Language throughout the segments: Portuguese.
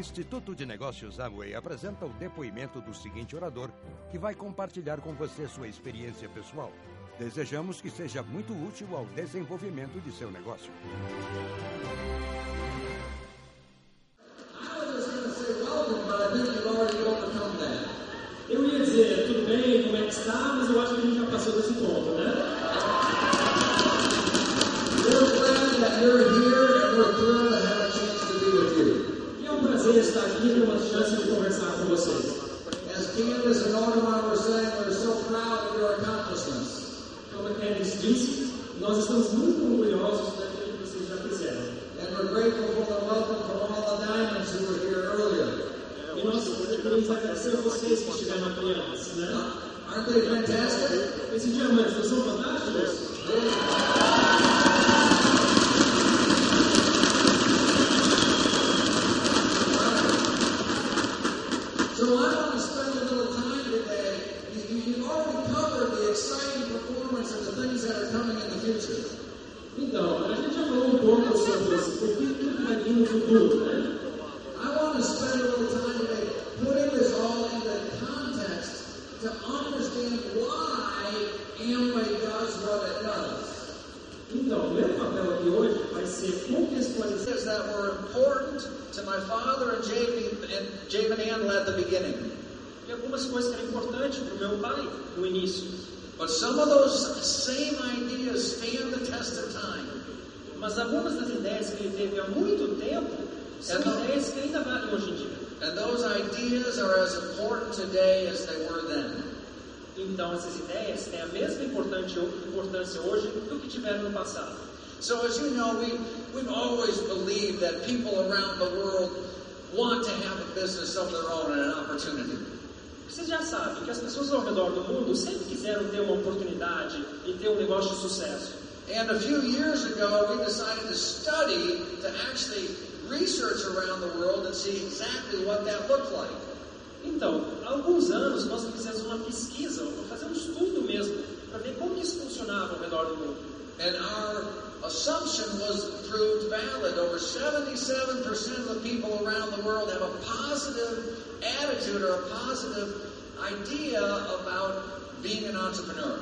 Instituto de Negócios Amway apresenta o depoimento do seguinte orador, que vai compartilhar com você sua experiência pessoal. Desejamos que seja muito útil ao desenvolvimento de seu negócio. Eu ia dizer, tudo bem, como é que está, mas eu acho que a gente já passou desse ponto, né? E um prazer estar aqui e ter uma chance de conversar com vocês. As Candace and Audemars were saying, we're so proud of your accomplishments. Como a Candice disse, nós estamos muito orgulhosos daquilo que vocês já fizeram. And we're grateful for the welcome from all the diamonds who were here earlier. E nós queremos agradecer a vocês que estiveram aqui antes, né? Aren't they fantastic? Esses diamantes não são fantásticos? So I want to spend a little time today. You, you, you've already covered the exciting performance and the things that are coming in the future. Então, a gente já falou um pouco sobre isso, porque tudo que vai vir no futuro, né? I want to spend a little time today putting this all into context to understand why Amway does what it does. Então, o meu papel aqui hoje vai ser that were important to my father and and Handel at the beginning. e algumas coisas que eram importantes para o meu pai no início. But some of those same ideas stand the test of time. Mas algumas das ideias que ele teve há muito tempo são Então- ideias que ainda valem hoje em dia. And those ideas are as important today as they were then. Então, essas ideias têm a mesma importância importância hoje do que tiveram no passado. So as you know, we, we've always believed that people around the world want to have a business of their own and an opportunity. Vocês já sabem que as pessoas ao redor do mundo sempre quiseram ter uma oportunidade e ter um negócio de sucesso. And a few years ago, we decided to study, to actually research around the world and see exactly what that looked like. Então, há alguns anos nós fizemos uma pesquisa, fazer um estudo mesmo, para ver como isso funcionava ao redor do mundo. And our assumption was proved valid. Over 77% of the people around the world have a positive attitude or a positive idea about being an entrepreneur.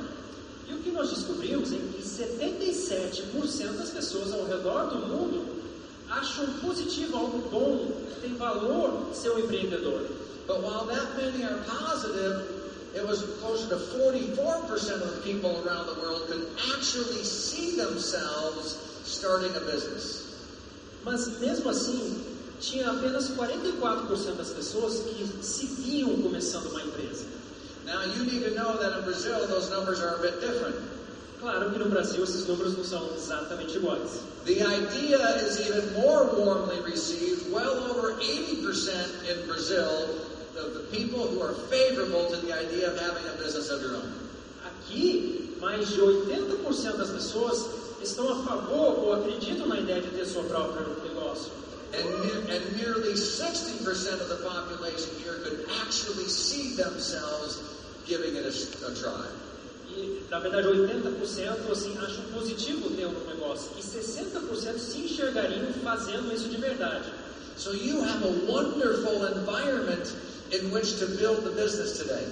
E o que nós descobrimos é que 77% das pessoas ao redor do mundo acham positivo, algo bom, tem valor ser um empreendedor. But while that many are positive, it was closer to 44% of the people around the world could actually see themselves starting a business. Mas mesmo assim, tinha apenas 44% das pessoas que se viam começando uma empresa. Now you need to know that in Brazil those numbers are a bit different. Claro que no Brasil esses números não são exatamente iguais. The idea is even more warmly received. Well over 80% in Brazil of the people who are favorable to the idea of having a business of your own. Aqui, mais de 80% das pessoas estão a favor ou acreditam na ideia de ter próprio negócio. And, and nearly 60% of the population here could actually see themselves giving it a, a try. E, na verdade, 80% assim, acham positivo ter um negócio. E 60% se enxergariam fazendo isso de verdade. So you have a wonderful environment in which to build the business today.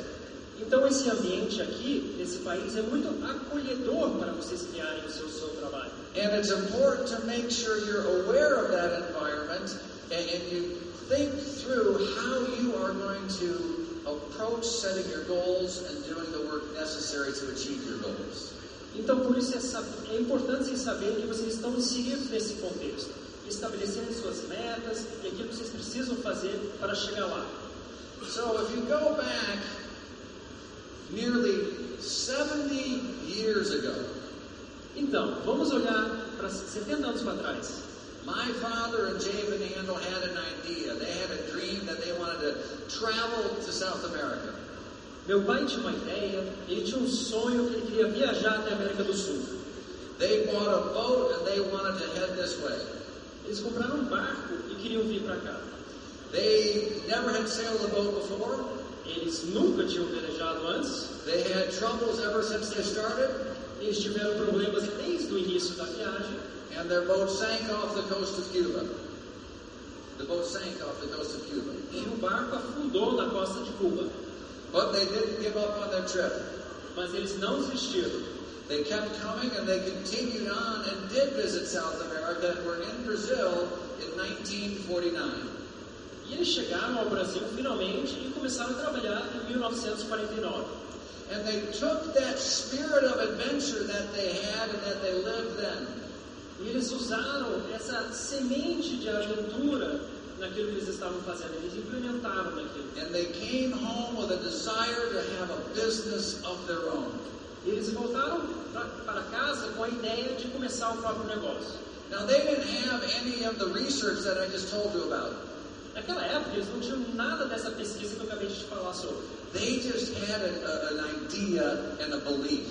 Então, esse ambiente aqui, nesse país, é muito acolhedor para vocês criarem o seu, seu trabalho. And it's important to make sure you're aware of that environment and, and you think through how you are going to approach setting your goals and doing the work necessary to achieve your goals. Então, por isso é, é importante vocês saberem que vocês estão inseridos nesse contexto, estabelecendo suas metas e aquilo que vocês precisam fazer para chegar lá. So if you go back nearly 70 years ago, Então, vamos olhar para 70 anos para trás. My father and Jay Van Andel had an idea. They had a dream that they wanted to travel to South America. Meu pai tinha uma ideia, ele tinha um sonho que ele queria viajar até a América do Sul. They bought a boat and they wanted to head this way. Eles compraram um barco e queriam vir para cá. They never had sailed a boat before. Eles nunca tinham velejado antes. They had troubles ever since they started, Eles tiveram problemas desde o início da viagem. and their boat sank off the coast of Cuba. The boat sank off the coast of Cuba. E o barco afundou na costa de Cuba. But they didn't give up on their trip. Mas eles não desistiram. They kept coming and they continued on and did visit South America and were in Brazil in 1949. E eles chegaram ao Brasil finalmente e começaram a trabalhar em 1949. And they took that spirit of adventure that they had and that they lived then. E eles usaram essa semente de aventura naquilo que eles estavam fazendo. Eles implementaram naquilo. And they came home with a desire to have a business of their own. E eles voltaram para casa com a ideia de começar o próprio negócio. Now, they didn't have any of the research that I just told you about. Naquela época, eles não tinham nada dessa pesquisa que eu acabei de te falar sobre. They just had a, a- an idea and a belief.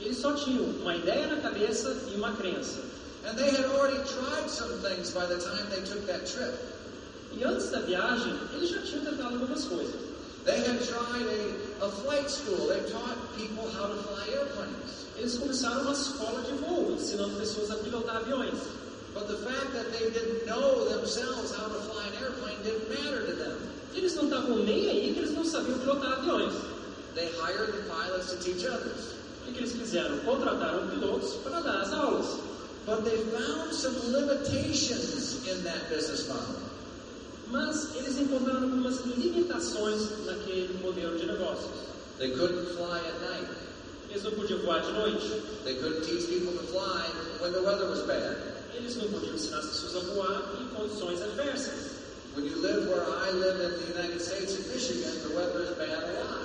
Eles só tinham uma ideia na cabeça e uma crença. And they had already tried some things by the time they took that trip. E antes da viagem, eles já tinham tentado algumas coisas. They had tried a, a flight school. They taught people how to fly airplanes. Eles começaram uma escola de voo, ensinando pessoas a pilotar aviões. But the fact that they didn't know themselves how to fly an airplane didn't matter to them. Eles não estavam nem aí que eles não sabiam pilotar aviões. They hired the pilots to teach others. O que eles fizeram? Contrataram pilotos para dar as aulas. But they found some limitations in that business model. Mas eles encontraram algumas limitações naquele modelo de negócios. They couldn't fly at night. Eles não podiam voar de noite. They couldn't teach people to fly when the weather was bad. Eles não podiam ensinar as pessoas a voar em condições adversas. When you live where I live in the United States, in Michigan, the weather is bad a lot.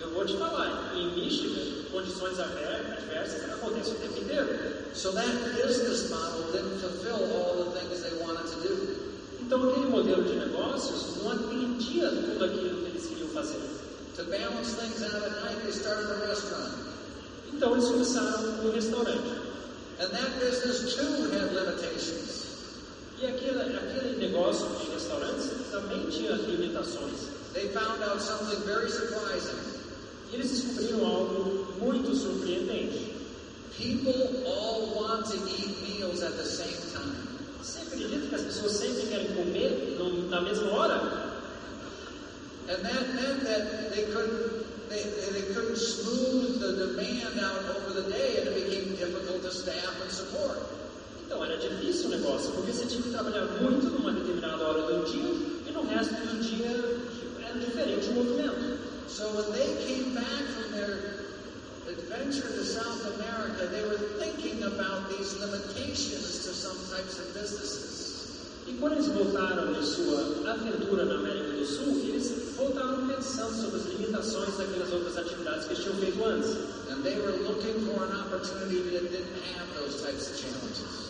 Eu vou te falar, em Michigan, condições adver- adversas acontecem o tempo inteiro. So that business model didn't fulfill all the things they wanted to do. Então aquele modelo de negócios não atendia tudo aquilo que eles queriam fazer. To balance things out at night, they started a restaurant. Então eles começaram um restaurante. And that business too had limitations. E aquele, aquele negócio de restaurantes também tinha limitações. They found out something very surprising. E eles descobriram algo muito surpreendente. People all want to eat meals at the same time. Você acredita que as pessoas sempre querem comer no- na mesma hora? And that meant that they couldn't they, they couldn't smooth the demand out over the day and it became difficult to staff and support. Então era difícil o negócio, porque você tinha que trabalhar muito numa determinada hora do dia e no resto do dia era diferente o movimento. So when they came back from their adventure to South America, they were thinking about these limitations to some types of businesses. E quando eles voltaram de sua aventura na América do Sul, eles voltaram pensando sobre as limitações daquelas outras atividades que eles tinham feito antes. And they were looking for an opportunity that didn't have those types of challenges.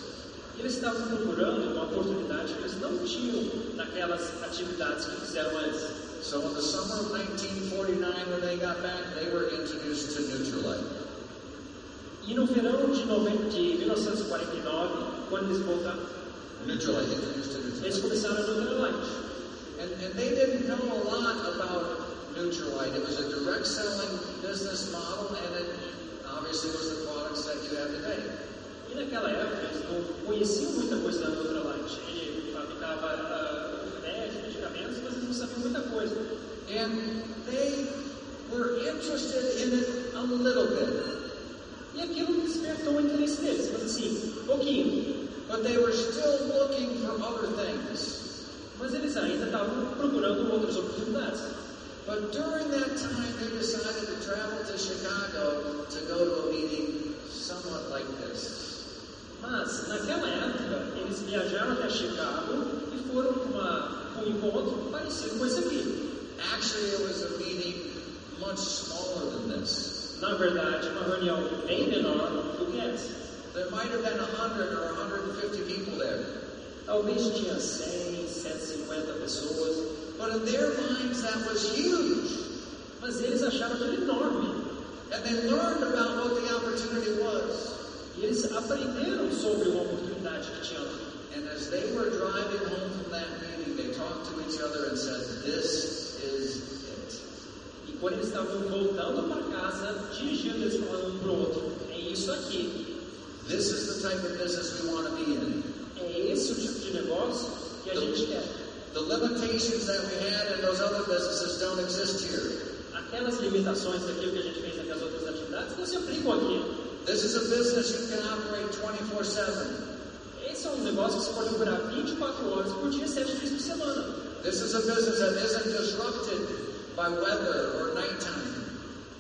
Eles estavam procurando uma oportunidade que eles não tinham naquelas atividades que fizeram antes. So in the summer of 1949, when they got back, they were introduced to Nutrilite. E no verão de, noven- de 1949, quando eles voltaram, Nutrilite, introduced to eles Nutrilite. começaram a Nutrilite. And, and they didn't know a lot about Nutrilite. It was a direct selling business model, and it obviously was the products that you have today. E naquela época eles não conheciam muita coisa da Nutrilite. Ele fabricava ah, remédios, medicamentos, mas eles não sabiam muita coisa. And they were interested in it a little bit, E aquilo despertou o interesse deles, mas assim, pouquinho. but they were still looking for other things. Mas eles ainda estavam procurando outras oportunidades. But during that time, they decided to travel to Chicago to go to a meeting somewhat like this. Mas, naquela época, eles viajaram até Chicago e foram para um encontro parecido com esse aqui. Actually, it was a meeting much smaller than this. Na verdade, uma reunião bem menor do que essa. There might have been 100 or 150 people there. Talvez tinha 100, 150 pessoas, But in their minds, that was huge. mas eles acharam aquilo enorme. And they learned about what the opportunity was. Eles aprenderam sobre uma oportunidade que tinha lá. And as they were driving home from that meeting, they talked to each other and said, This is it. E quando eles estavam voltando para casa, dirigindo, eles falaram um para o outro: é isso aqui. This is the type of business we want to be in. É esse o tipo de negócio que a gente quer. The limitations that we had in those other businesses don't exist here. Aquelas limitações daquilo que a gente fez naquelas outras atividades não se aplicam aqui. This is a business you can operate 24 7. Esse é um negócio que você pode operar 24 horas por dia, 7 dias por semana. This is a business that isn't disrupted by weather or nighttime.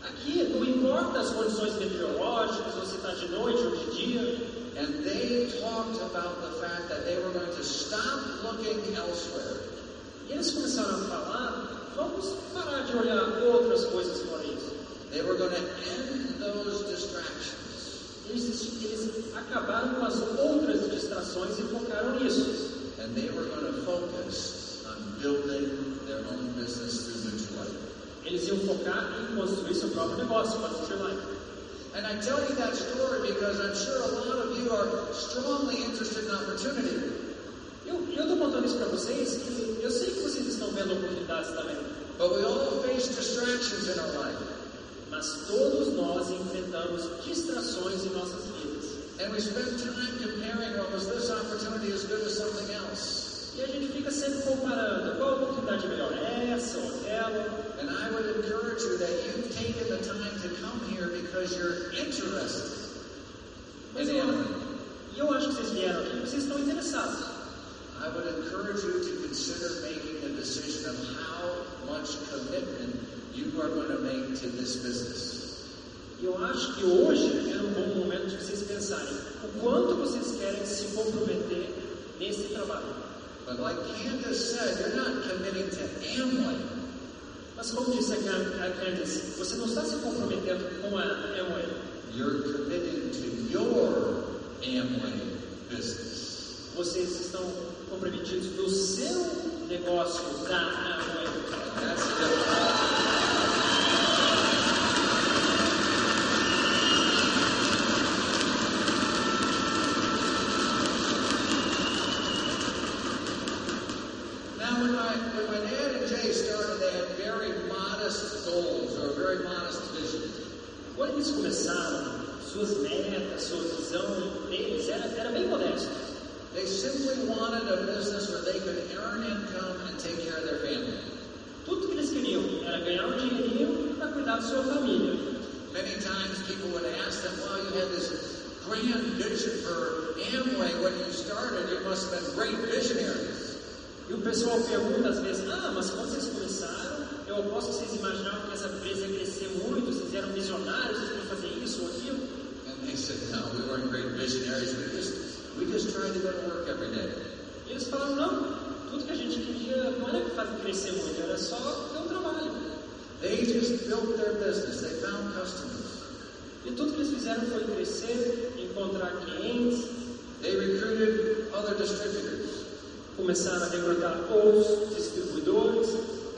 Aqui não importa as condições meteorológicas, você está de noite ou de dia. And they talked about the fact that they were going to stop looking elsewhere. E eles começaram a falar: vamos parar de olhar outras coisas fora isso. They were going to end those distractions. Eles, eles acabaram com as outras distrações e focaram nisso. And they were going to focus on building their own business through Nutrilite. Eles iam focar em construir seu próprio negócio, com a Nutrilite. And I tell you that story because I'm sure a lot of you are strongly interested in opportunity. Eu estou contando isso para vocês, que eu sei que vocês estão vendo oportunidades também. But we all face distractions in our life. Mas todos nós enfrentamos distrações em nossas vidas. And we spend time comparing, well, was this opportunity as good as something else? E a gente fica sempre comparando qual oportunidade é melhor, essa ou aquela. And I would encourage you that you've taken the time to come here because you're interested Mas in eu, e eu acho que vocês vieram aqui porque vocês estão interessados. I would encourage you to consider making a decision of how much commitment you are going to make to this business. E eu acho que hoje é um bom momento de vocês pensarem o quanto vocês querem se comprometer nesse trabalho. But like Candace said, you're not committing to Amway. Mas como disse a Can- a Candice, você não está se comprometendo com a Amway. You're committing to your Amway business. Vocês estão comprometidos no seu negócio da Amway. That's the Jay started, they had very modest goals or a very modest vision. Quando eles começaram, suas metas, sua visão deles era, era bem modesta. They simply wanted a business where they could earn income and take care of their family. Tudo que eles queriam era ganhar um dinheirinho para cuidar da sua família. Many times people would ask them, well, you had this grand vision for Amway when you started. You must have been great visionaries. E o pessoal pergunta às vezes, ah, mas quando vocês começaram, eu aposto que vocês imaginavam que essa empresa ia crescer muito, vocês eram visionários, vocês iam fazer isso ou aquilo. And they said, no, we weren't great visionaries. We just, we just tried to go to work every day. E eles falaram, não, tudo que a gente queria não era fazer crescer muito, era só ter um trabalho. They just built their business. They found customers. E tudo que eles fizeram foi crescer, encontrar clientes, They recruited other distributors. Começaram a recrutar outros distribuidores,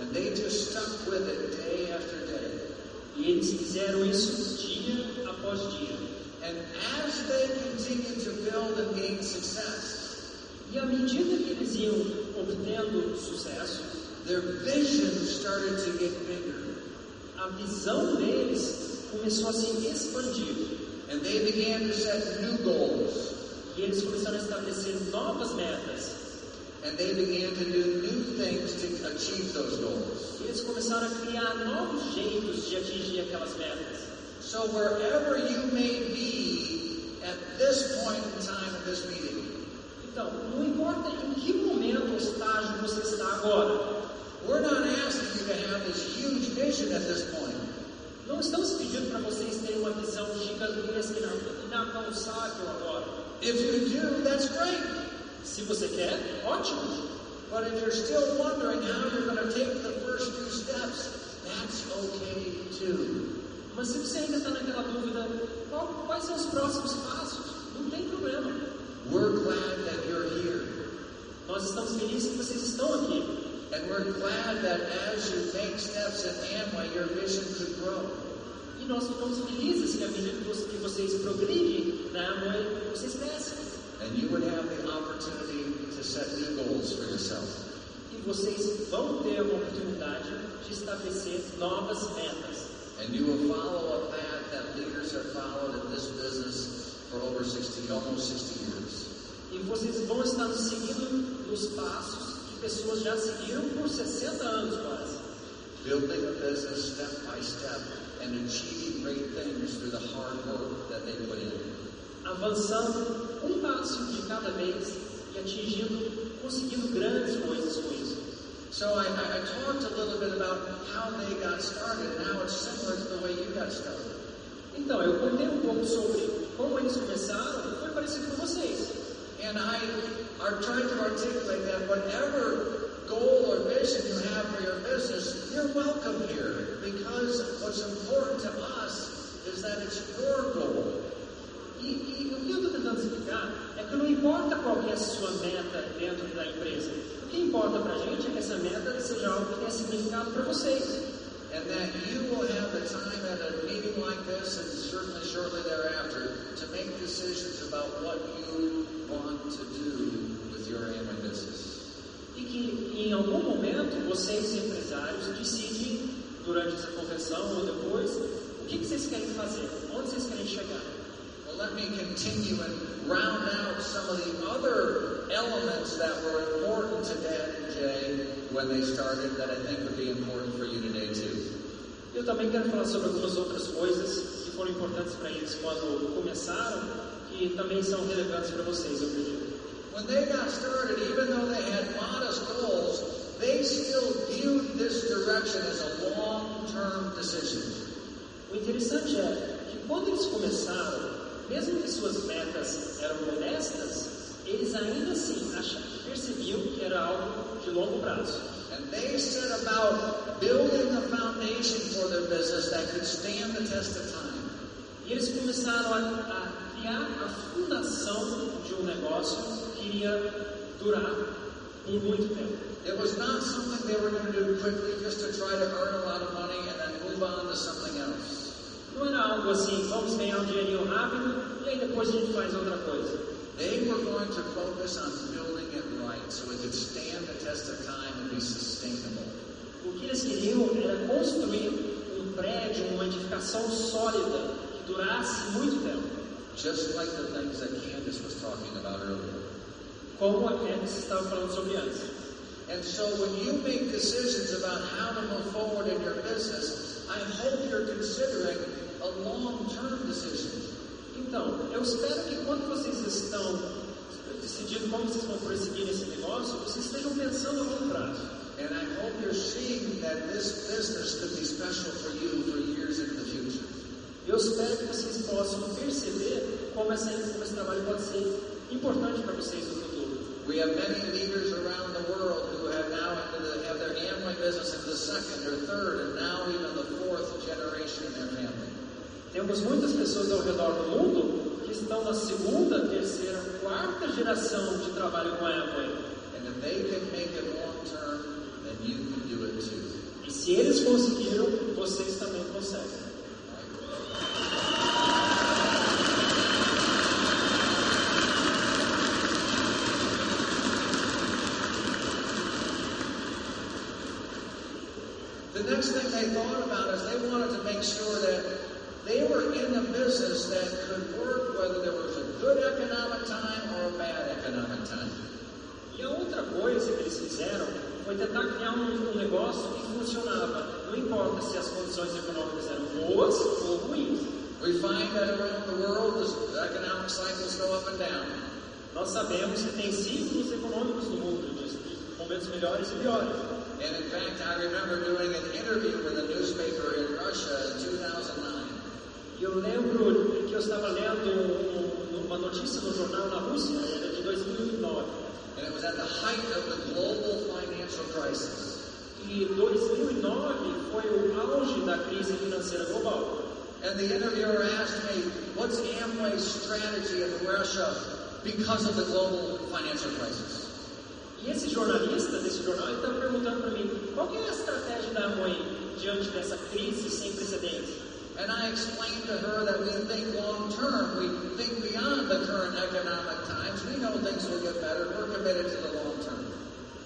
And they just stuck with it day after day. e eles fizeram isso dia após dia. And as they continued to build and gain success, E à medida que eles iam obtendo sucesso, their vision started to get bigger. a visão deles começou a se expandir. And they began to set new goals. E eles começaram a estabelecer novas metas. And they began to do new things to achieve those goals. E eles começaram a criar novos jeitos de atingir aquelas metas. So wherever you may be at this point in time in this meeting, Então, não importa em que momento ou estágio você está agora, we're not asking you to have this huge vision at this point. não estamos pedindo para vocês terem uma visão gigantesca inalcançável agora. If you do, that's great. Se você quer, ótimo. But if you're still wondering how you're going to take the first few steps, that's okay too. Mas se você ainda está naquela dúvida, qual- quais são os próximos passos? Não tem problema. We're glad that you're here. Nós estamos felizes que vocês estão aqui. And we're glad that as you make steps in Amway, your vision could grow. E nós ficamos felizes que à medida que vocês progridem na Amway, vocês crescem. And you would have the opportunity to set new goals for yourself. E vocês vão ter uma oportunidade de estabelecer novas metas. And you will follow a path that leaders have followed in this business for over 60, almost 60 years. E vocês vão estar seguindo nos passos que pessoas já seguiram por 60 anos quase. Building a business step by step and achieving great things through the hard work that they put in. Avançando um passo de cada vez e atingindo, conseguindo grandes coisas com isso. So I, I, I talked a little bit about how they got started. Now it's similar to the way you got started. Então, eu contei um pouco sobre como eles começaram, foi parecido com vocês. And I are trying to articulate that whatever goal or vision you have for your business, you're welcome here. Because what's important to us is that it's your goal. O que eu estou tentando explicar é que não importa qual que é a sua meta dentro da empresa. O que importa para a gente é que essa meta seja algo que tenha significado para vocês. And that you will have the time at a meeting like this and certainly shortly thereafter to make decisions about what you want to do with your business. E que em algum momento vocês, empresários, decidem, durante essa convenção ou depois, o que, que vocês querem fazer, onde vocês querem chegar. Let me continue and round out some of the other elements that were important to Dad and Jay when they started that I think would be important for you today too. Eu também quero falar sobre algumas outras coisas que foram importantes para eles quando começaram, que também são relevantes para vocês, eu acredito. When they got started, even though they had modest goals, they still viewed this direction as a long-term decision. O interessante é que quando eles começaram, mesmo que suas metas eram modestas, eles ainda assim percebiam que era algo de longo prazo. And they set about building a foundation for their business that could stand the test of time. E eles começaram a, a criar a fundação de um negócio que iria durar por muito tempo. It was not something they were going to do quickly just to try to earn a lot of money and then move on to something else. Não era algo assim, vamos ganhar um dinheirinho rápido e aí depois a gente faz outra coisa. They were going to focus on building it right so it could stand the test of time and be sustainable. O que eles queriam era construir um prédio, uma edificação sólida que durasse muito tempo. Just like the things that Candace was talking about earlier. Como a Candice estava falando sobre antes. And so when you make decisions about how to move forward in your business, I hope you're considering long-term decision. Então, eu espero que quando vocês estão decidindo como vocês vão prosseguir nesse negócio, vocês estejam pensando a longo prazo. And I hope you're seeing that this business could be special for you for years the future. Eu espero que vocês possam perceber como, essa, como esse trabalho pode ser importante para vocês no futuro. We have many leaders around the world who have now the, have their Amway business in the second or third and now even the fourth generation in their family. Temos muitas pessoas ao redor do mundo que estão na segunda, terceira, quarta geração de trabalho com a Amway. And if they can make it long term, then you can do it too. E se eles conseguiram, vocês também conseguem. The next thing they thought about is they wanted to make sure that they were in a business that could work whether there was a good economic time or a bad economic time. E outra coisa que eles fizeram foi tentar criar um, um negócio que funcionava. Não importa se as condições econômicas eram boas ou ruins. We find that around the world, the economic cycles go up and down. Nós sabemos que tem ciclos econômicos no mundo, de momentos melhores e piores. And in fact, I remember doing an interview with a newspaper in Russia in 2009. Eu lembro que eu estava lendo um- um- uma notícia no jornal na Rússia, era de 2009. And it was at the height of the global financial crisis. E 2009 foi o auge da crise financeira global. And the interviewer asked me, what's Amway's strategy in Russia because of the global financial crisis? E esse jornalista desse jornal estava perguntando para mim qual que é a estratégia da Amway diante dessa crise sem precedentes. And I explained to her that we think long term, we think beyond the current economic times. We know things will get better. We're committed to the long term.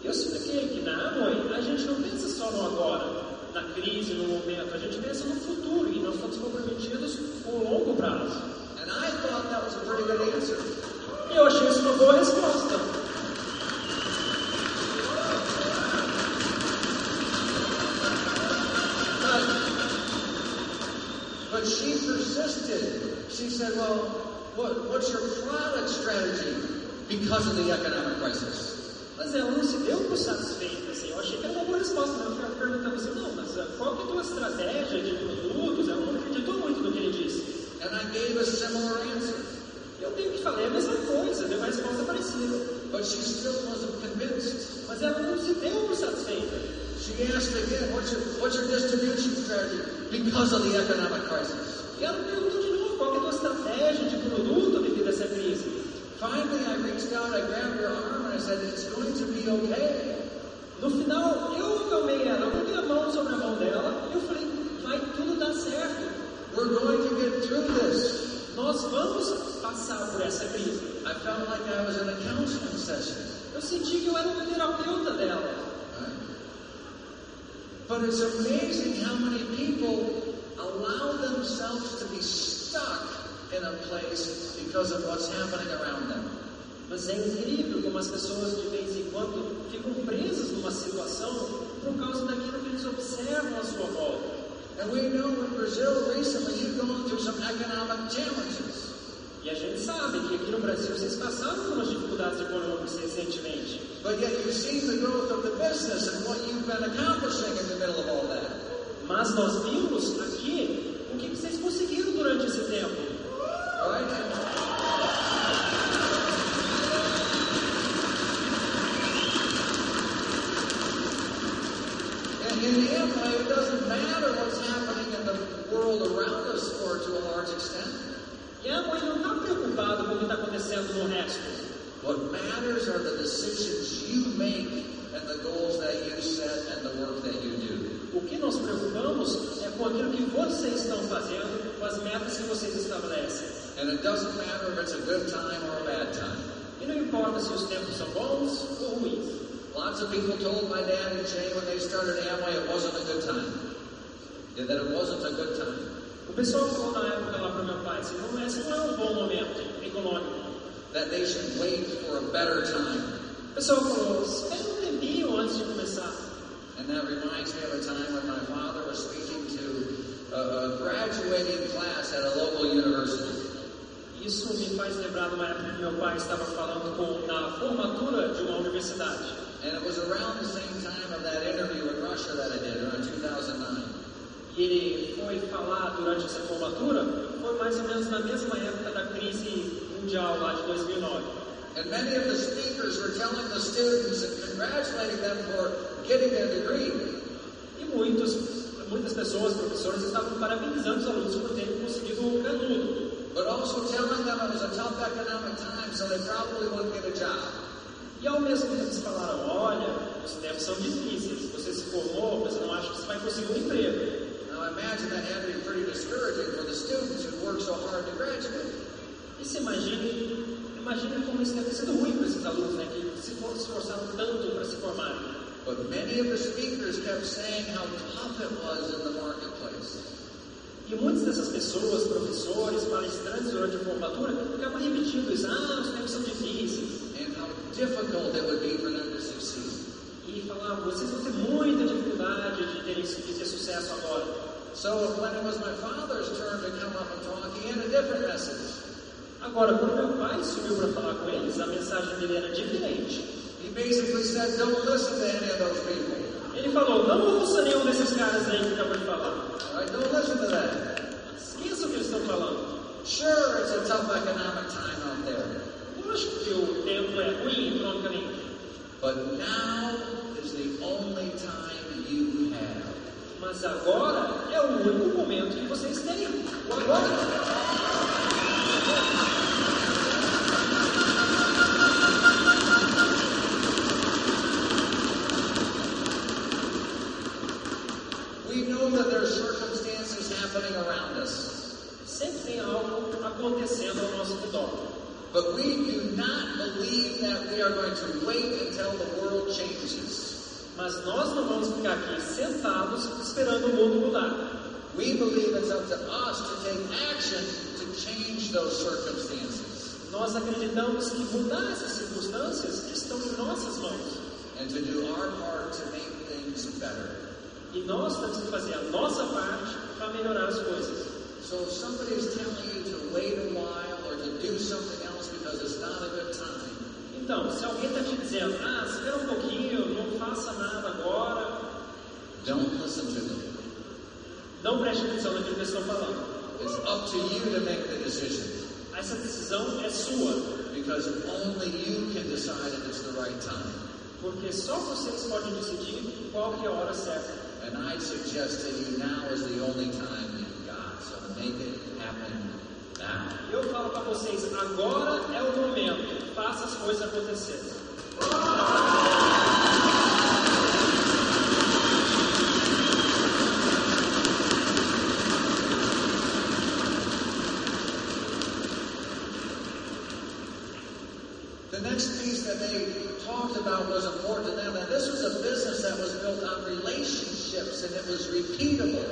Eu expliquei que na Amway a gente não pensa só no agora, na crise, no momento, a gente pensa no futuro e nós estamos comprometidos com o longo prazo. And I thought that was a pretty good answer. E eu achei isso uma boa resposta. She persisted. She said, Well, what, what's your product strategy because of the economic crisis? Mas ela não se deu por satisfeita, assim. Eu achei que era uma boa resposta? Eu ficava perguntando assim, não, mas qual que é a tua estratégia de produtos? Ela não acreditou muito no que ele disse. And I gave a similar answer. Eu tenho que falei a mesma coisa, deu uma resposta parecida. But she still wasn't convinced. Mas ela não se deu por satisfeita. She asked again, what's your, what's your distribution strategy because of the economic crisis? E ela perguntou de novo, qual é a tua estratégia de produto devido a essa crise? Finally, I reached out, I grabbed her arm, and I said, It's going to be okay. No final, eu acalmei ela, eu botei a mão sobre a mão dela e eu falei, vai tudo dar certo. We're going to get through this. Nós vamos passar por essa crise. I felt like I was in a counseling session. Eu senti que eu era um terapeuta dela. But it's amazing how many people allow themselves to be stuck in a place because of what's happening around them. Mas é incrível como as pessoas de vez em quando ficam presas numa situação por causa daquilo que eles observam à sua volta. And we know in Brazil recently you've gone through some economic challenges. E a gente sabe que aqui no Brasil vocês passaram por umas dificuldades econômicas recentemente. But yet you've seen the growth of the business and what you've been accomplishing in the middle of all that. Mas nós vimos aqui o que vocês conseguiram durante esse tempo. Right? A mãe não está preocupada com o que está acontecendo no resto. What matters are the decisions you make and the goals that you set and the work that you do. O que nós preocupamos é com aquilo que vocês estão fazendo, com as metas que vocês estabelecem. And it doesn't matter if it's a good time or a bad time. E não importa se os tempos são bons ou ruins. Lots of people told my dad and Jay when they started Amway it wasn't a good time. Yeah, that it wasn't a good time. Pessoal falou na época lá para meu pai, assim, não, esse não é um bom momento econômico. That they should wait for a better time. O pessoal falou, espera um tempinho antes de começar. And that reminds me of a time when my father was speaking to a, a graduating class at a local university. Isso me faz lembrar de uma época que meu pai estava falando com, na formatura de uma universidade. And it was around the same time of that interview in Russia that I did around 2009. E ele foi falar durante essa formatura, foi mais ou menos na mesma época da crise mundial lá de 2009. And many of the speakers were telling the students and congratulating them for getting their degree. E muitos, muitas pessoas, professores, estavam parabenizando os alunos por terem conseguido o canudo. but also telling them it was a tough economic time, so they probably wouldn't get a job. E ao mesmo tempo eles falaram, olha, os tempos são difíceis, você se formou, mas não acha que você vai conseguir um emprego. Imagine that had to be pretty discouraging for the students who worked so hard to graduate. E se imagine, imagine como isso deve ter sido ruim para esses alunos, né, que se esforçaram tanto para se formarem. But many of the speakers kept saying how tough it was in the marketplace. E muitas dessas pessoas, professores, palestrantes durante a formatura, ficavam repetindo isso, ah, os tempos são difíceis. and how difficult it would be for them to succeed. E falavam, vocês vão ter muita dificuldade de ter, de ter sucesso agora. So when it was my father's turn to come up and talk, he had a different message. Agora, quando meu pai subiu para falar com eles, a mensagem dele era diferente. He basically said, don't listen to any of those people. Ele falou, não ouça nenhum desses caras aí que acabou de falar. Right, don't listen to that. Esqueça o que eles estão falando. Sure, it's a tough economic time out there, Lógico que o tempo é ruim economicamente, but now is the only time you have. Mas agora é o único momento que vocês têm. Agora. that there are circumstances happening around us. Sempre tem algo acontecendo ao nosso redor. But we do not believe that we are going to wait until the world changes. Mas nós não vamos ficar aqui sentados esperando o mundo mudar. We believe it's up to us to take action to change those circumstances Nós acreditamos que mudar essas circunstâncias estão em nossas mãos. and to do our part to make things better. E nós temos que fazer a nossa parte para melhorar as coisas. So if somebody is telling you to wait a while or to do something else because it's not a good time, Então, se alguém está te dizendo, ah, espera um pouquinho, não faça nada agora, don't listen to them. não preste atenção naquilo que eles estão falando. It's up to you to make the decision Essa decisão é sua, because only you can decide if it's the right time. porque só vocês podem decidir qual que é a hora certa. And I suggest to you now is the only time you've got. So make it happen now. Eu falo para vocês, agora é o momento, faça as coisas acontecerem. The next piece that they talked about was important to them, and this was a business that was built on relationships and it was repeatable.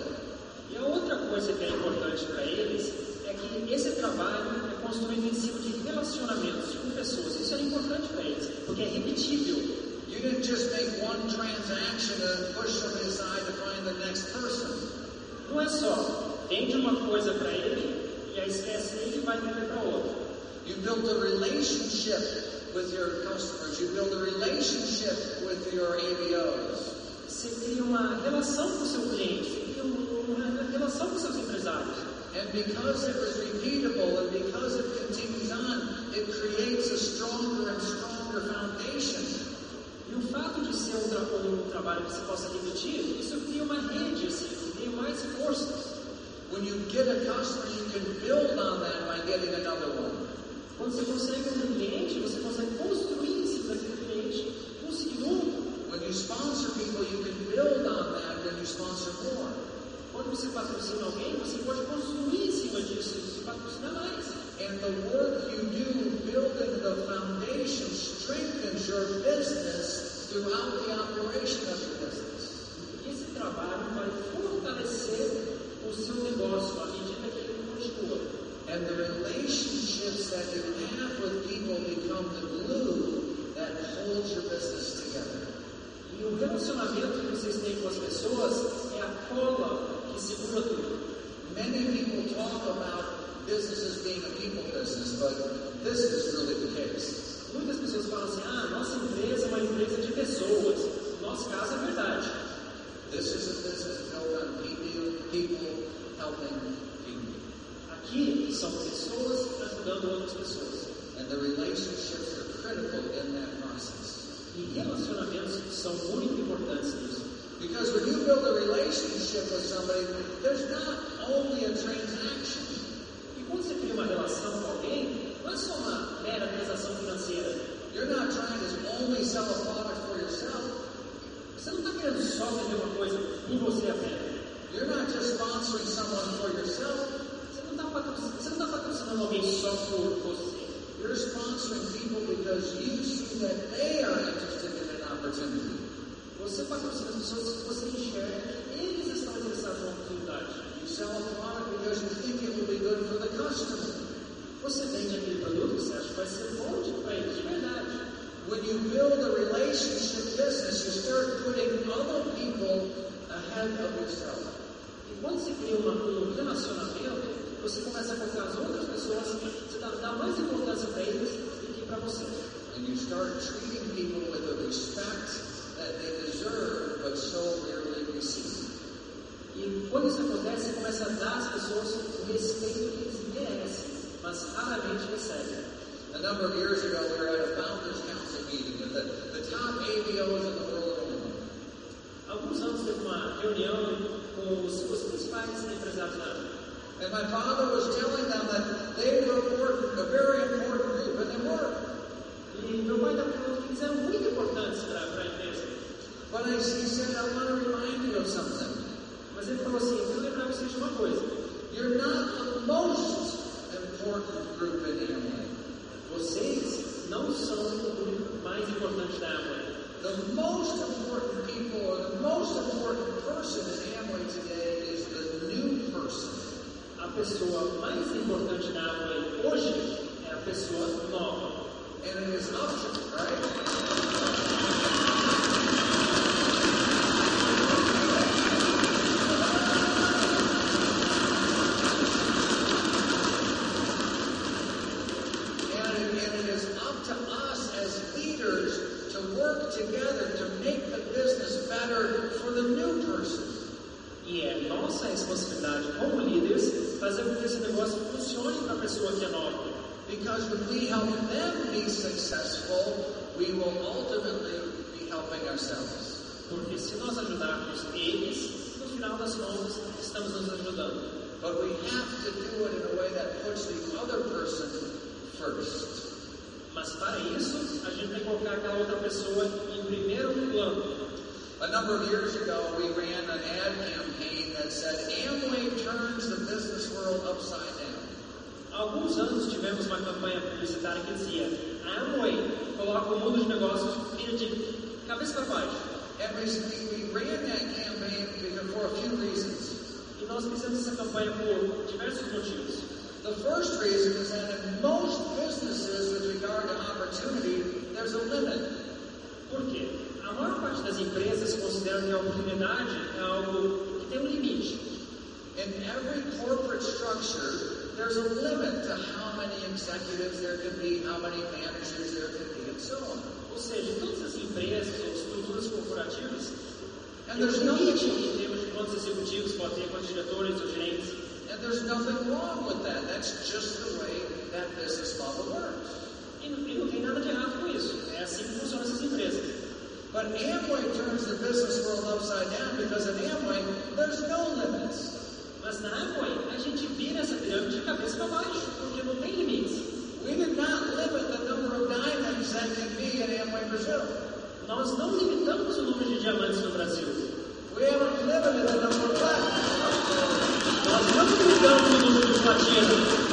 E a outra coisa que é importante para eles é que esse trabalho é construído em cima de relacionamentos com pessoas. Isso é importante para eles, porque é repetível. You didn't just make one transaction and push aside to find the next person. Não é só vende uma coisa para ele e aí esquece ele e vai vender para outro. You built a relationship with your customers. You build a relationship with your ABOs. Você cria uma relação com o seu cliente, você cria uma relação com seus empresários. And because it was repeatable and because it continues on, it creates a stronger and stronger foundation. E o fato de ser um, um trabalho que você possa repetir, isso cria uma rede, assim, cria mais força. When you get a customer, you can build on that by getting another one. Quando você consegue um cliente, você consegue construir em cima daquele um segundo. When you sponsor people, you can build on that when you sponsor more. Quando você patrocina alguém, você pode construir em cima disso patrocinar mais. And the work you do building the foundation strengthens your business throughout the operation of your business. E esse trabalho vai fortalecer o seu negócio à medida que ele continua. And the relationships that you have with people become the glue that holds your business together. E o relacionamento que vocês têm com as pessoas é a cola Muitas pessoas falam assim: ah, nossa empresa é uma empresa de pessoas. No nosso caso é verdade. This is a business built on people, people helping people. Aqui são pessoas ajudando outras pessoas. And the relationships are critical in that process. E relacionamentos são muito importantes. Because when you build a relationship with somebody, there's not only a transaction. E quando você cria uma relação com alguém, não é só uma mera transação financeira. You're not trying to only sell a product for yourself. Você não está querendo só vender uma coisa por você apenas. You're not just sponsoring someone for yourself. Você não está patrocinando, tá patrocinando alguém só por você. You're sponsoring people because you see that they are interested in an opportunity. Você patrocina as pessoas que você enxerga que eles estão interessados na oportunidade. A product because you think it will be good for the customer. Você vende aquele produto que você acha que vai ser bom para eles, de verdade. When you build a relationship business, you start putting other people ahead of yourself. E quando você cria uma- um relacionamento, você começa a colocar as outras pessoas, você dá, dá mais importância para eles do que para você. And you start treating people with the respect but so rarely receive. E quando isso acontece, você começa a dar às pessoas o respeito que eles merecem, mas raramente recebem. A number of years ago, we were at a founders council meeting with the, the top ABOs in the world. Alguns anos teve uma reunião com os, os principais empresários da. And my father was telling them that they were important, a very important group, and they were. E meu pai estava falando que eles eram muito importantes para a I, he said, I want to remind you of something. Mas ele falou assim: eu lembrar vocês de uma coisa. You're not the most important group in Amway. Vocês não são o grupo mais importante da Amway. The most important people or the most important person in Amway today is the new person. A pessoa mais importante da Amway hoje é a pessoa nova. And it is to, right? And it, and it is up to us as leaders to work together to make the business better for the new person. E é nossa responsabilidade como líderes fazer com que esse negócio funcione para a pessoa que é nova. Because when we help them be successful, we will ultimately be helping ourselves. Porque se nós ajudarmos eles, no final das contas, estamos nos ajudando. But we have to do it in a way that puts the other person first. Mas para isso, a gente tem que colocar aquela outra pessoa em primeiro plano. A number of years ago, we ran an ad campaign that said Amway turns the business world upside down. Há alguns anos tivemos uma campanha publicitária que dizia Amway coloca o mundo de negócios vira de cabeça para baixo. And we, ran that campaign for a few reasons. E nós fizemos essa campanha por diversos motivos. The first reason is that in most businesses, with regard to opportunity, there's a limit. Por quê? A maior parte das empresas consideram que a oportunidade é algo que tem um limite. In every corporate structure, there's a limit to how many executives there can be, how many managers there can be, and so on. Ou seja, todas as empresas ou estruturas corporativas, And there's limite nothing, em termos de quantos executivos pode ter, quantos diretores ou gerentes. and there's nothing wrong with that. That's just the way that business model works. E e não tem nada de errado com isso. É assim que funcionam essas empresas. But Amway turns the business world upside down because in Amway, there's no limits. Mas na Amway, a gente vira essa pirâmide de cabeça para baixo, porque não tem limites. We did not limit the number of diamonds that can be in Amway Brazil. Nós não limitamos o número de diamantes no Brasil. We haven't limited the number of platinums. Nós não limitamos o número de platina.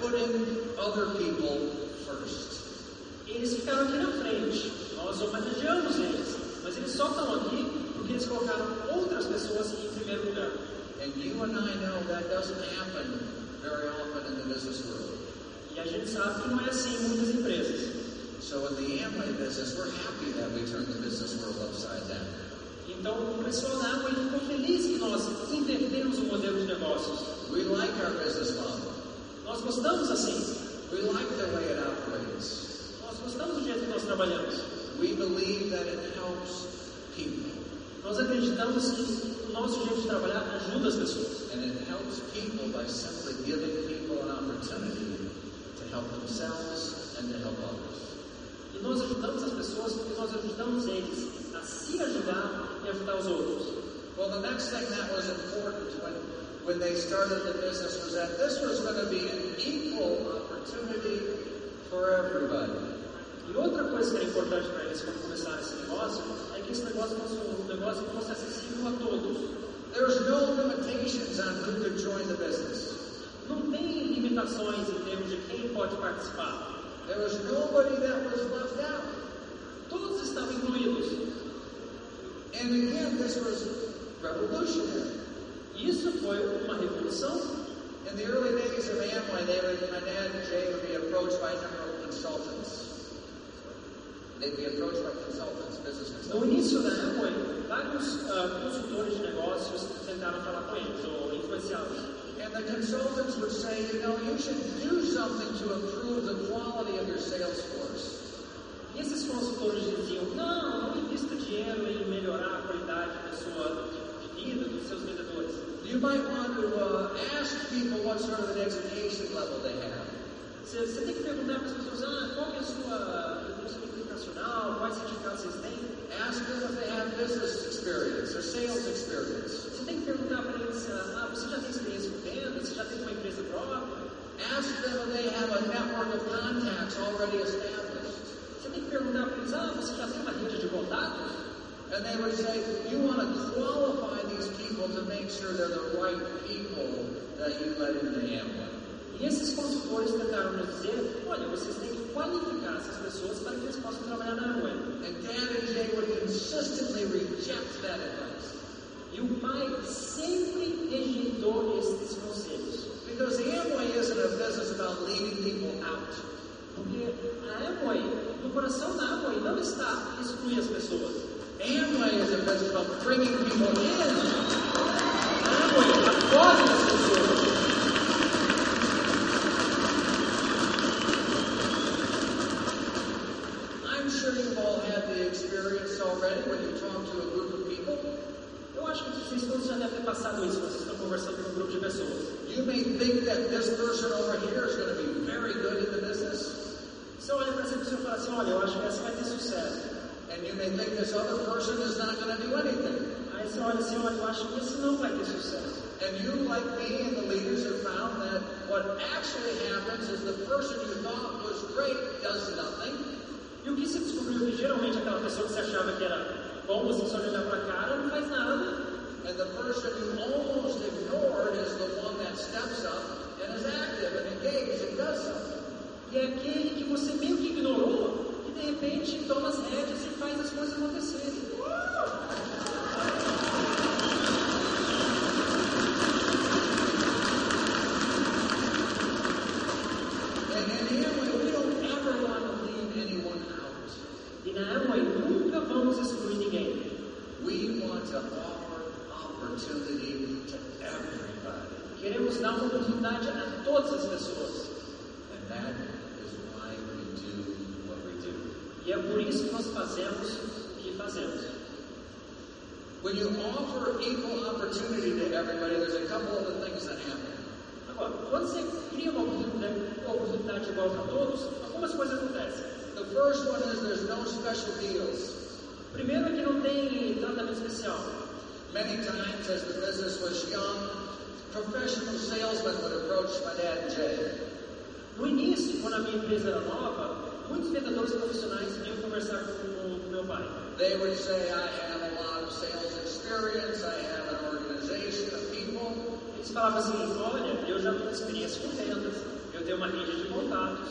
Putting other people first. Eles ficaram aqui na frente, nós homenageamos eles, mas eles só estão aqui porque eles colocaram outras pessoas em primeiro lugar. And you and I know that doesn't happen very often in the business world. E a gente sabe que não é assim em muitas empresas. So in the Amway business, we're happy that we turned the business world upside down. Então, o pessoal da Amway ficou feliz que nós invertemos o modelo de negócios. We like our business model. Nós gostamos assim. We like the way it operates. Nós gostamos do jeito que nós trabalhamos. We believe that it helps people. Nós acreditamos que o nosso jeito de trabalhar ajuda as pessoas. And it helps people by simply giving people an opportunity to help themselves and to help others. E nós ajudamos as pessoas porque nós ajudamos eles a se ajudar e ajudar os outros. Well, the next thing that was important when, when they started the business was that this was going to be an equal opportunity for everybody. E outra coisa que era importante para eles quando começaram esse negócio é que esse negócio fosse um negócio que fosse acessível a todos. There's no limitations on who could join the business. Não tem limitações em termos de quem pode participar. There was nobody that was left out. Todos estavam incluídos. And again, this was revolutionary. Isso foi uma revolução. In the early days of Amway, they would, my dad and Jay would be approached by a number of consultants. They'd be approached by consultants, business No consultants. início da Amway, vários ah, consultores de negócios tentaram falar com eles, ou influenciá-los. And the consultants would say, you know, you should do something to improve the quality of your sales force. E esses consultores diziam, não, não invista dinheiro em melhorar a qualidade da sua dos seus vendedores. You might want to uh, ask people what sort of an education level they have. Você, você tem que perguntar para as pessoas, ah, qual é a sua evolução educacional, quais certificados vocês têm. Ask them if they have business experience or sales experience. Você tem que perguntar para eles, ah, você já tem experiência com venda, você já tem uma empresa própria. Ask them if they have a network of contacts already established. Você tem que perguntar para eles, ah, você já tem uma rede de contatos? And they would say, you want to qualify these people to make sure they're the right people that you let into Amway. E esses consultores tentaram nos dizer, olha, vocês têm que qualificar essas pessoas para que eles possam trabalhar na Amway. And Dad and Jay would consistently reject that advice. E o pai sempre rejeitou esses conselhos. Because Amway isn't a business about leaving people out. Porque a Amway, no coração da Amway, não está excluir as pessoas. Amway is a business about bringing people in. A Amway acolhe as pessoas. I'm sure you've all had the experience already when you talk to a group of people. Eu acho que vocês todos já devem ter passado isso quando vocês estão conversando com um grupo de pessoas. You may think that this person over here is going to be very good in the business, Você olha para essa pessoa e fala assim, olha, eu acho que essa vai ter sucesso. And you may think this other person is not going to do anything. Olha assim, olha, eu acho que esse não vai ter sucesso. And you, like me and the leaders, have found that what actually happens is the person you thought was great does nothing, E o que se descobriu que geralmente aquela pessoa que você achava que era bom, você só olhar para a cara, não faz nada. and the person you almost ignored is the one that steps up and is active and engaged and does something. E aquele que você meio que ignorou, de repente toma as rédeas e faz as coisas acontecerem. And in Amway, we don't ever want to leave anyone out. E na Amway nunca vamos excluir ninguém. We want to offer opportunity to everybody. Queremos dar uma oportunidade a todas as pessoas. And that is why we do what we do. E é por isso que nós fazemos o que fazemos. When you offer equal opportunity to everybody, there's a couple of the things that happen. Agora, quando você cria uma oportunidade, uma oportunidade igual para todos, algumas coisas acontecem. The first one is there's no special deals. Primeiro é que não tem tratamento especial. Many times, as the business was young, professional salesmen would approach my dad and Jay. No início, quando a minha empresa era nova, muitos vendedores profissionais vinham conversar com o meu pai. They would say, I have a lot of sales experience, I have an organization of people, Eles falavam assim, olha, eu já tenho experiência com vendas, eu tenho uma rede de contatos.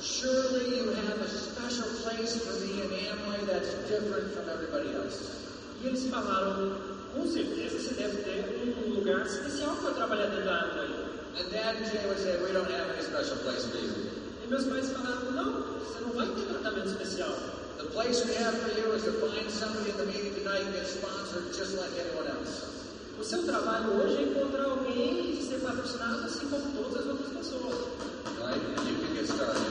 Surely you have a special place for me in Amway that's different from everybody else. E eles falaram, com certeza você deve ter um lugar especial para trabalhar dentro da Amway. And Dad and Jay would say, We don't have any special place for you. E meus pais falaram, não, você não vai ter tratamento especial. We have for you is to find somebody in the meeting tonight and get sponsored just like anyone else. O seu trabalho hoje é encontrar alguém e ser patrocinado assim como todas as outras pessoas. Right? And you can get started.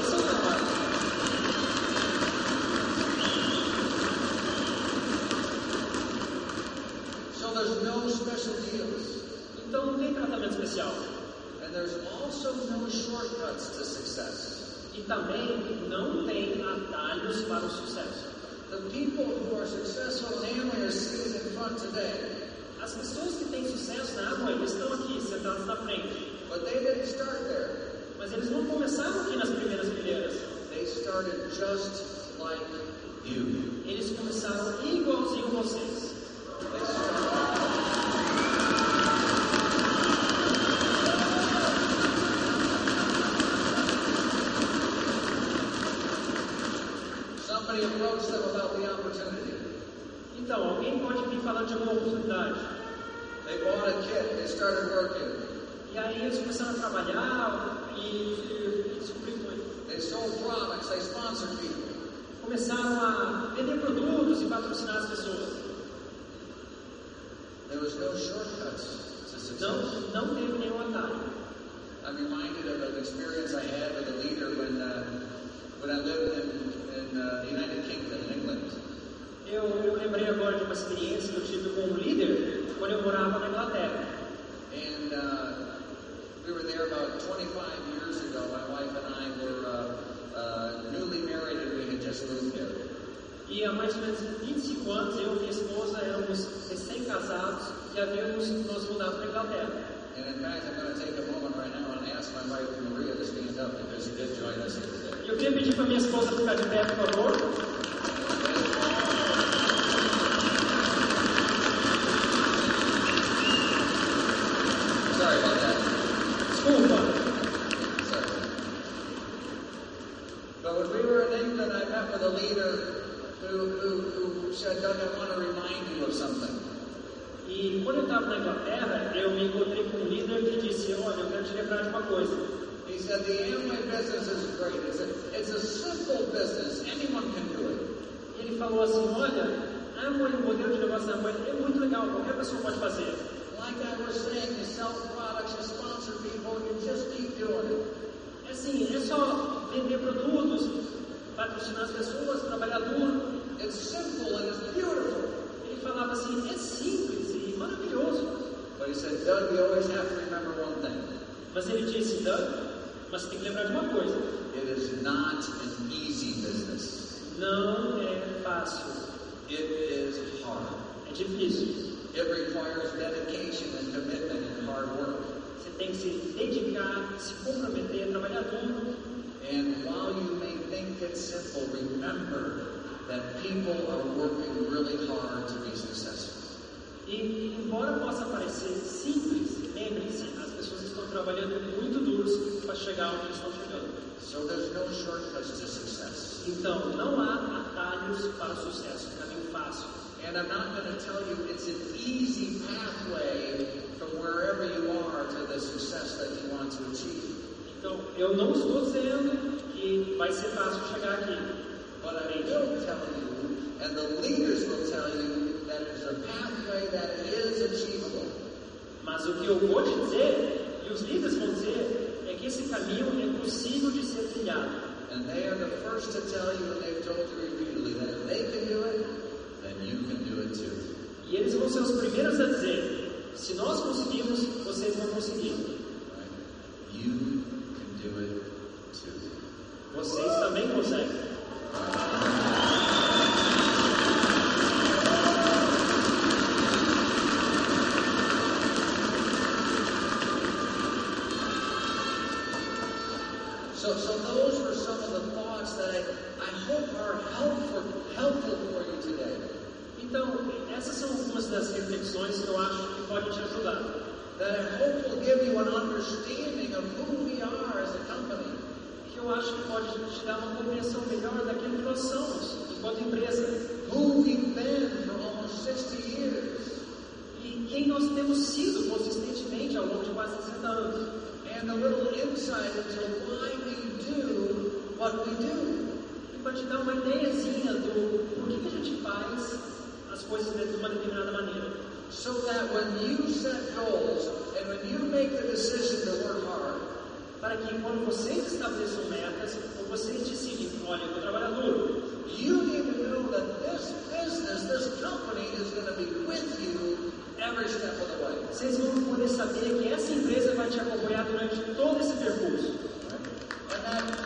Esse é o trabalho. So there's no special deals. Então não tem tratamento especial. And there's also no shortcuts to success. E também não tem atalhos para o sucesso. The people who are successful in Amway are seated in front today, As pessoas que têm sucesso na Amway estão aqui, sentadas na frente. but they didn't start there. Mas eles não começaram aqui nas primeiras fileiras. They started just like you. Eles começaram igualzinho vocês. They started. Então, alguém pode vir falar de alguma oportunidade. They bought a kit, they started working. E aí eles começaram a trabalhar e descobrir muito. They sold products, they sponsored people. Começaram a vender produtos e patrocinar as pessoas. There was no shortcuts. Não, não teve nenhum atalho. I'm reminded of an experience I had with a leader when, uh, when I lived in, in uh, the United Kingdom, in England. Eu, eu lembrei agora de uma experiência que eu tive com um líder quando eu morava na Inglaterra. And uh, we were there about 25 years ago. My wife and I were uh, uh, newly married and we had just moved there. E há mais ou menos 25 anos, eu e minha esposa éramos recém-casados e havíamos nos mudado para a Inglaterra. And in fact, I'm going to take a moment right now and ask my wife Maria to stand up because she did join us here today. Eu queria pedir para minha esposa ficar de pé, por favor. Sorry about that. Desculpa. Sorry. But when we were in England, I met with a leader who, who, who said, Doug, I want to remind you of something. E quando eu estava na Inglaterra, eu me encontrei com um líder que disse, olha, eu quero te lembrar de uma coisa. He said, the Amway business is great. It's a, it's a simple business. Anyone can do it. Ele falou assim, olha, a Amway, o modelo de negócio da Amway é muito legal, qualquer pessoa pode fazer. Like I was saying, you sell products, you sponsor people, you just keep doing it. É assim, é só vender produtos, patrocinar as pessoas, trabalhar duro. It's simple and it's beautiful. Ele falava assim, é simples But he said, Doug, you always have to remember one thing. Mas ele disse, Doug, mas tem que lembrar de uma coisa. It is not an easy business. Não é fácil, It is hard. é difícil. It requires dedication and commitment and hard work. Você tem que se dedicar, se comprometer, trabalhar duro. And while you may think it's simple, remember that people are working really hard to be successful. E, embora possa parecer simples, lembre-se, as pessoas estão trabalhando muito duros para chegar onde estão chegando. So there's no shortcuts to success. Então, não há atalhos para o sucesso, caminho fácil. And I'm not going to tell you it's an easy pathway from wherever you are to the success that you want to achieve. Então, eu não estou dizendo que vai ser fácil chegar aqui. But I will tell you, and the leaders will tell you, that it's a pathway that is achievable. Mas o que eu vou te dizer, e os líderes vão dizer, é que esse caminho é possível de ser trilhado. And they are the first to tell you, and they've told you repeatedly, that if they can do it, then you can do it too. E eles vão ser os primeiros a dizer: se nós conseguimos, vocês vão conseguir. Right? You can do it too. Vocês também conseguem. So, so those were some of the thoughts that I, I hope are helpful, helpful for you today. Então, essas são algumas das reflexões que eu acho que podem te ajudar. That I hope will give you an understanding of who we are as a company. Que eu acho que pode te dar uma compreensão melhor daquilo que nós somos enquanto empresa. Who we've been for almost 60 years. E quem nós temos sido consistentemente ao longo de quase 60 anos. And a little insight into why we do what we do. E para te dar uma ideiazinha do por que, a gente faz as coisas de uma determinada maneira. So that when you set goals and when you make the decision to work hard, Para que quando vocês estabeleçam metas, ou vocês decidem, olha, eu vou trabalhar duro, you need to know that this business, this company is going to be with you every step of the way. vocês vão poder saber que essa empresa vai te acompanhar durante todo esse percurso. And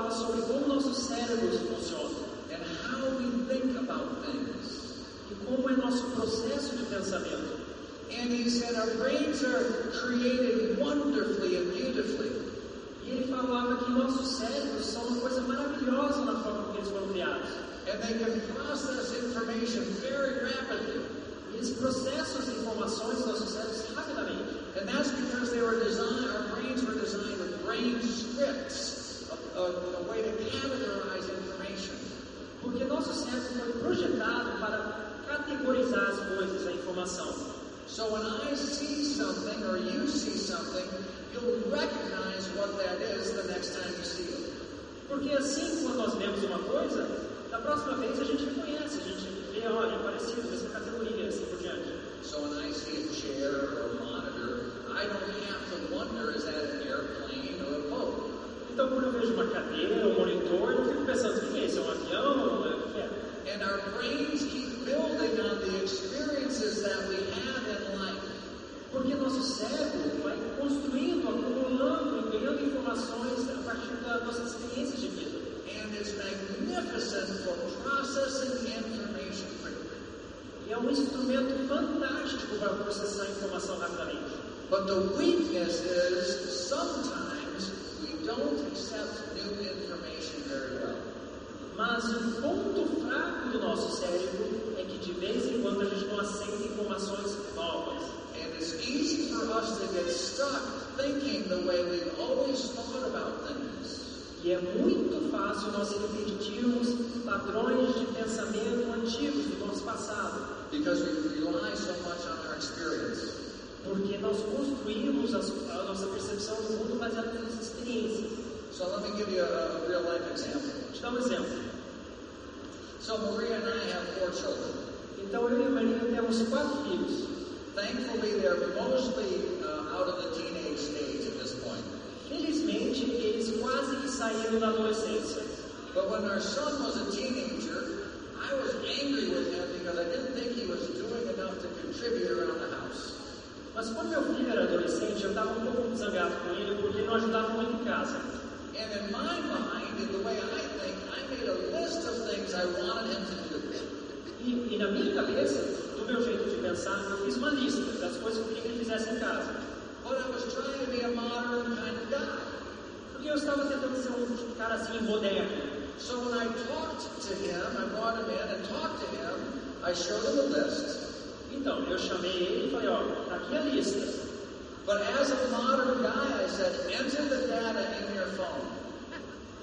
autor falava sobre como nossos cérebros funcionam and how we think about things. e como é nosso processo de pensamento. And he said our brains are created wonderfully and beautifully. E ele falava que nossos cérebros são uma coisa maravilhosa na forma como eles foram criados. And they can process information very rapidly. E eles processam as informações nossos cérebros rapidamente. And that's because they were designed, our brains were designed with brain scripts, a, a, way to categorize information. Porque nosso cérebro foi projetado para categorizar as coisas, a informação. So when I see something or you see something, you'll recognize what that is the next time you see it. Porque assim, quando nós vemos uma coisa, da próxima vez a gente reconhece, a gente vê, olha, é parecido, essa categoria, assim por diante. So when I see a chair or a monitor, I don't have to wonder is that an airplane? Então, quando eu vejo uma cadeira, um monitor, eu fico pensando, o que é isso? É um avião? O que é? And our brains keep building on the experiences that we have in life. Porque nosso cérebro vai construindo, acumulando ganhando informações a partir das nossas experiências de vida. And it's magnificent for processing information quickly. E é um instrumento fantástico para processar a informação rapidamente. But the weakness is sometimes don't accept new information very well. Mas o ponto fraco do nosso cérebro é que de vez em quando a gente não aceita informações novas. And it's easy for us to get stuck thinking the way we've always thought about things. E é muito fácil nós repetirmos padrões de pensamento antigos do nosso passado. Because we rely so much on our experience. Porque nós construímos a, a nossa percepção do mundo baseada nas. So let me give you a, a real life example. Dar um exemplo. So Maria and I have four children. Então eu e Maria temos quatro filhos. Thankfully, they're mostly uh, out of the teenage stage at this point. Felizmente, eles quase que saíram da adolescência. But when our son was a teenager, I was angry with him because I didn't think he was doing enough to contribute around the house. Mas quando meu filho era adolescente, eu estava um pouco zangado com ele porque ele não ajudava muito em casa. And in my mind, in the way I think, I made a list of things I wanted him to do. E, e na minha cabeça, do meu jeito de pensar, eu fiz uma lista das coisas que eu queria que ele fizesse em casa. But I was trying to be a modern kind of guy. Porque eu estava tentando ser um cara assim moderno. So when I talked to him, I brought him in and talked to him, I showed him a list. Então, eu chamei ele e falei, ó, tá aqui a lista. But as a modern guy, I said, enter the data in your phone.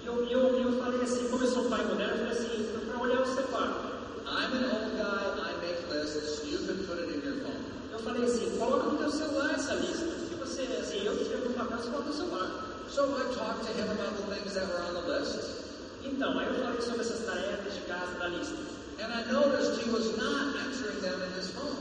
E eu, eu, eu falei assim, como eu sou pai moderno, eu falei assim, para olhar o celular. I'm an old guy, I make lists, you can put it in your phone. Eu falei assim, coloca no teu celular essa lista. Porque você, assim, eu escrevo no papel, você coloca no celular. So I talked to him about the things that were on the list. Então, aí eu falei sobre essas tarefas de casa da lista. And I noticed he was not answering them in his phone.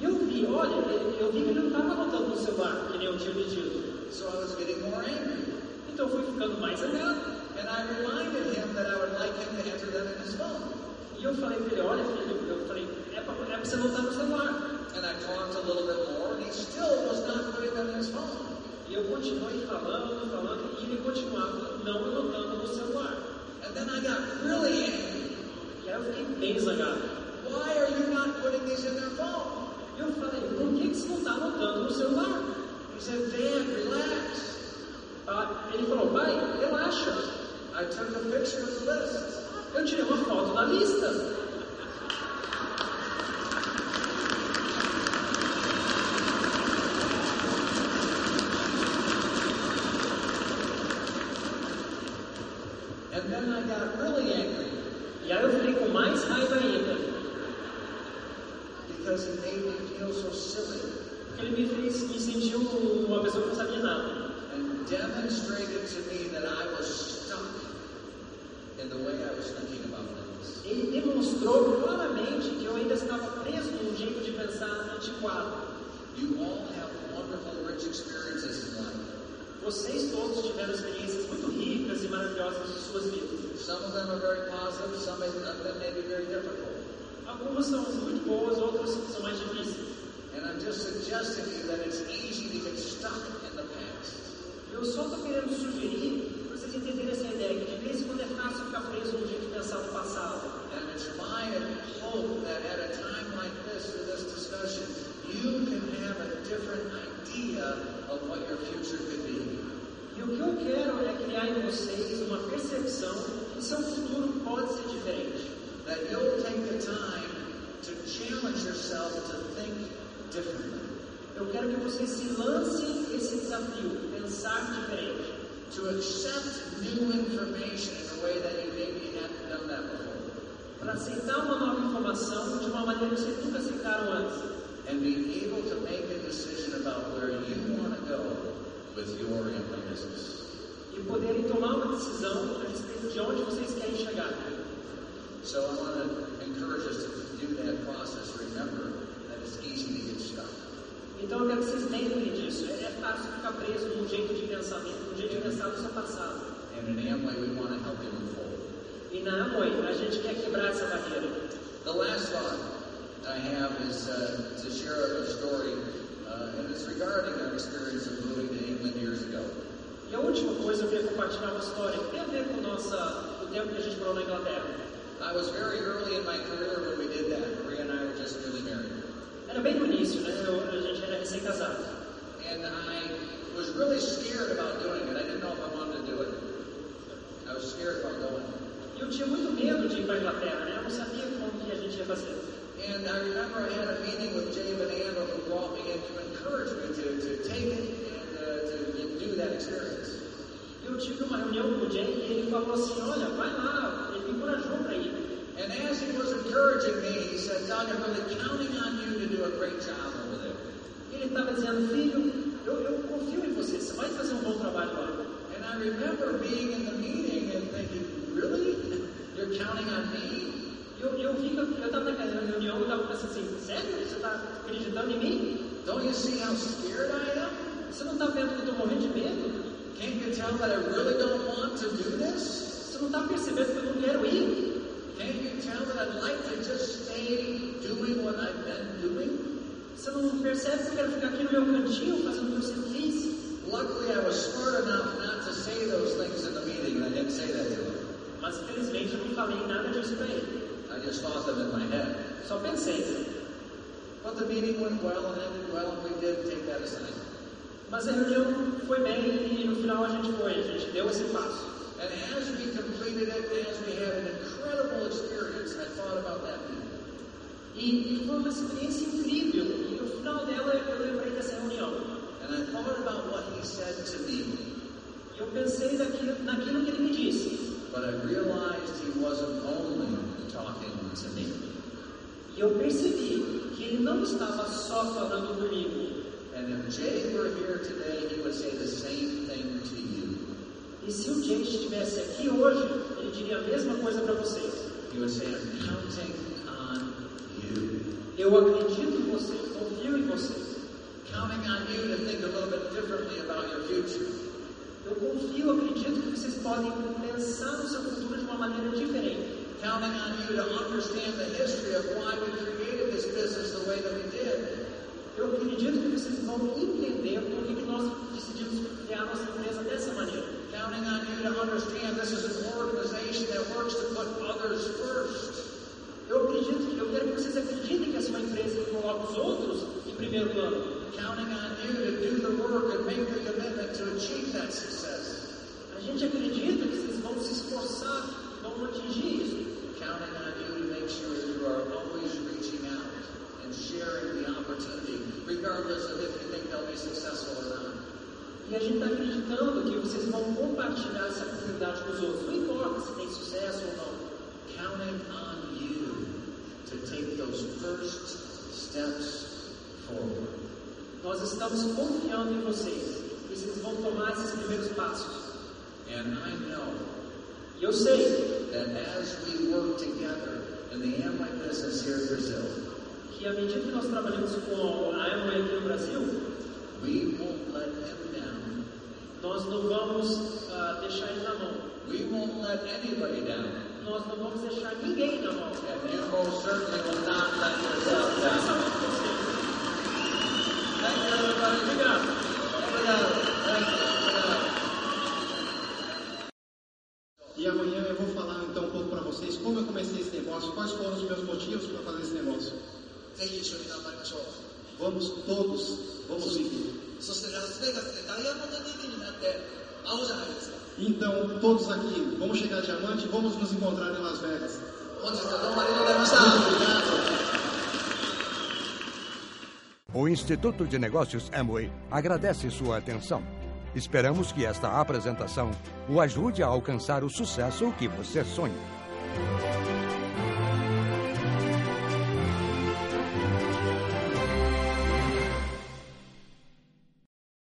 Eu vi, olha, eu eu vi que ele não estava anotando no celular, que nem eu tinha pedido. So I was getting more angry. Então eu fui ficando mais zangado. And I reminded him that I would like him to answer them in his phone. E eu falei pra ele, olha filho, eu falei, é pra, é você anotar no celular. And I talked a little bit more, and he still was not putting them in his phone. E eu continuei falando, falando, e ele continuava não anotando no celular. And then I got really angry. E aí eu fiquei. Why are you not putting these in their phone? E falei, por que, que você não está anotando no celular? He said, Dad, relax. Ah, ele falou, pai, relaxa. I took a picture of the list. Eu tirei uma foto da lista. And then I got really angry E aí eu fiquei com mais raiva ainda. because he made me feel so silly Porque ele me fez me sentir um- uma pessoa que não sabia nada. and demonstrated to me that I was stuck in the way I was thinking about things. Ele demonstrou claramente que eu ainda estava preso num jeito de pensar antiquado. You all have wonderful, rich experiences in life. Vocês todos tiveram experiências muito ricas e maravilhosas em suas vidas. Some of them are very positive, some of them may be very difficult. Algumas são muito boas, outras são mais difíceis. And I'm just suggesting to you that it's easy to get stuck in the past. Eu só estou querendo sugerir para vocês entenderem essa ideia, que de vez em quando é fácil ficar preso num jeito de pensar no passado. And it's my hope that at a time like this, for this discussion, you can have a different idea of what your future could be. E o que eu quero é criar em vocês uma percepção que seu futuro pode ser diferente. That you'll take the time to challenge yourself to think differently, Eu quero que vocês se lancem esse desafio, pensar diferente. to accept new information in a way that you maybe hadn't done that before, Para aceitar uma nova informação de uma maneira que vocês nunca aceitaram antes. and be able to make a decision about where you want to go with your business. E poderem tomar uma decisão a respeito de onde vocês querem chegar. So I want to encourage us to do. Então eu quero que vocês lembrem disso. É é fácil ficar preso num jeito de pensamento, num jeito de pensar no seu passado. And in Amway, we want to help you move forward. E na Amway, a gente quer quebrar essa barreira. The last thought I have is uh, to share a story, uh, and it's regarding our experience of moving to England years ago. E a última coisa, eu queria compartilhar uma história que tem a ver com nossa, o tempo que a gente morou na Inglaterra. I was very early in my career when we did that. Maria and I were just newly married. Era bem no início, né? Eu, a gente era recém-casado. And I was really scared about doing it. I didn't know if I wanted to do it. I was scared about going. E eu tinha muito medo de ir para a Inglaterra, né? Eu não sabia como que a gente ia fazer. And I remember I had a meeting with Jay Andel who brought me in to encourage me to, to take it and uh, to do that experience. Eu tive uma reunião com o Jay e ele falou assim, olha, vai lá, ele me encorajou para ir. And as he was encouraging me, he said, Doug, I'm really counting on you to do a great job over there. Ele estava dizendo, filho, eu, eu confio em você, você vai fazer um bom trabalho lá. And I remember being in the meeting and thinking, really? You're counting on me? Eu, eu que eu estava naquela reunião e estava pensando assim, sério? Você está acreditando em mim? Don't you see how scared I am? Você não está vendo que eu estou morrendo de medo? Can't you tell that I really don't want to do this? Você não está percebendo que eu não quero ir? Can't you tell that I'd like to just stay doing what I've been doing? Você não percebe que eu quero ficar aqui no meu cantinho fazendo o que eu sempre fiz? Luckily, I was smart enough not to say those things in the meeting, I didn't say that to him. Mas felizmente eu não falei nada disso para ele. I just thought them in my head. Só pensei. But the meeting went well and ended well, and we did take that assignment. Mas a reunião foi bem e no final a gente foi, a gente deu esse passo. And as we completed it, as we had an incredible experience, I thought about that meeting. E, foi uma experiência incrível. E no final dela eu lembrei dessa reunião. And I thought about what he said to me. E eu pensei naquilo, naquilo que ele me disse. But I realized he wasn't only talking to me. E eu percebi que ele não estava só falando comigo. And if Jay were here today, he would say the same thing to you. E se o Jay estivesse aqui hoje, ele diria a mesma coisa para vocês. He would say, I'm counting on you. Eu acredito em vocês, confio em vocês. Counting on you to think a little bit differently about your future. Eu confio, acredito que vocês podem pensar no seu futuro de uma maneira diferente. Counting on you to understand the history of why we created this business the way that we did. Eu acredito que vocês vão entender por que nós decidimos criar nossa empresa dessa maneira. Counting on you to understand this is an organization that works to put others first. Eu acredito eu quero que vocês acreditem que essa é uma empresa que coloca os outros em primeiro plano. Counting on you to do the work and make the commitment to achieve that success. A gente acredita que vocês vão se esforçar, vamos atingir isso. Counting on you to make sure you are always reaching out and sharing the opportunity, regardless of if you think they'll be successful or not. E a gente está acreditando que vocês vão compartilhar essa oportunidade com os outros. Não importa se tem sucesso ou não. Counting on you to take those first steps forward. Nós estamos confiando em vocês. Vocês vão tomar esses primeiros passos. And I know E eu sei that as we work together in the Amway business here in Brazil, que à medida que nós trabalhamos com a Amway aqui no Brasil, we won't let him down. nós não vamos ah, deixar ele na mão. We won't let anybody down. Nós não vamos deixar ninguém na mão. And you most certainly will not let yourself down. Thank you, everybody. Obrigado. Obrigado. Thank you. Obrigado. E amanhã eu vou falar então um pouco para vocês como eu comecei esse negócio, quais foram os meus motivos para fazer esse negócio. Vamos todos, vamos seguir. Então, todos aqui, vamos chegar a diamante e vamos nos encontrar em Las Vegas. O Instituto de Negócios Amway agradece sua atenção. Esperamos que esta apresentação o ajude a alcançar o sucesso que você sonha.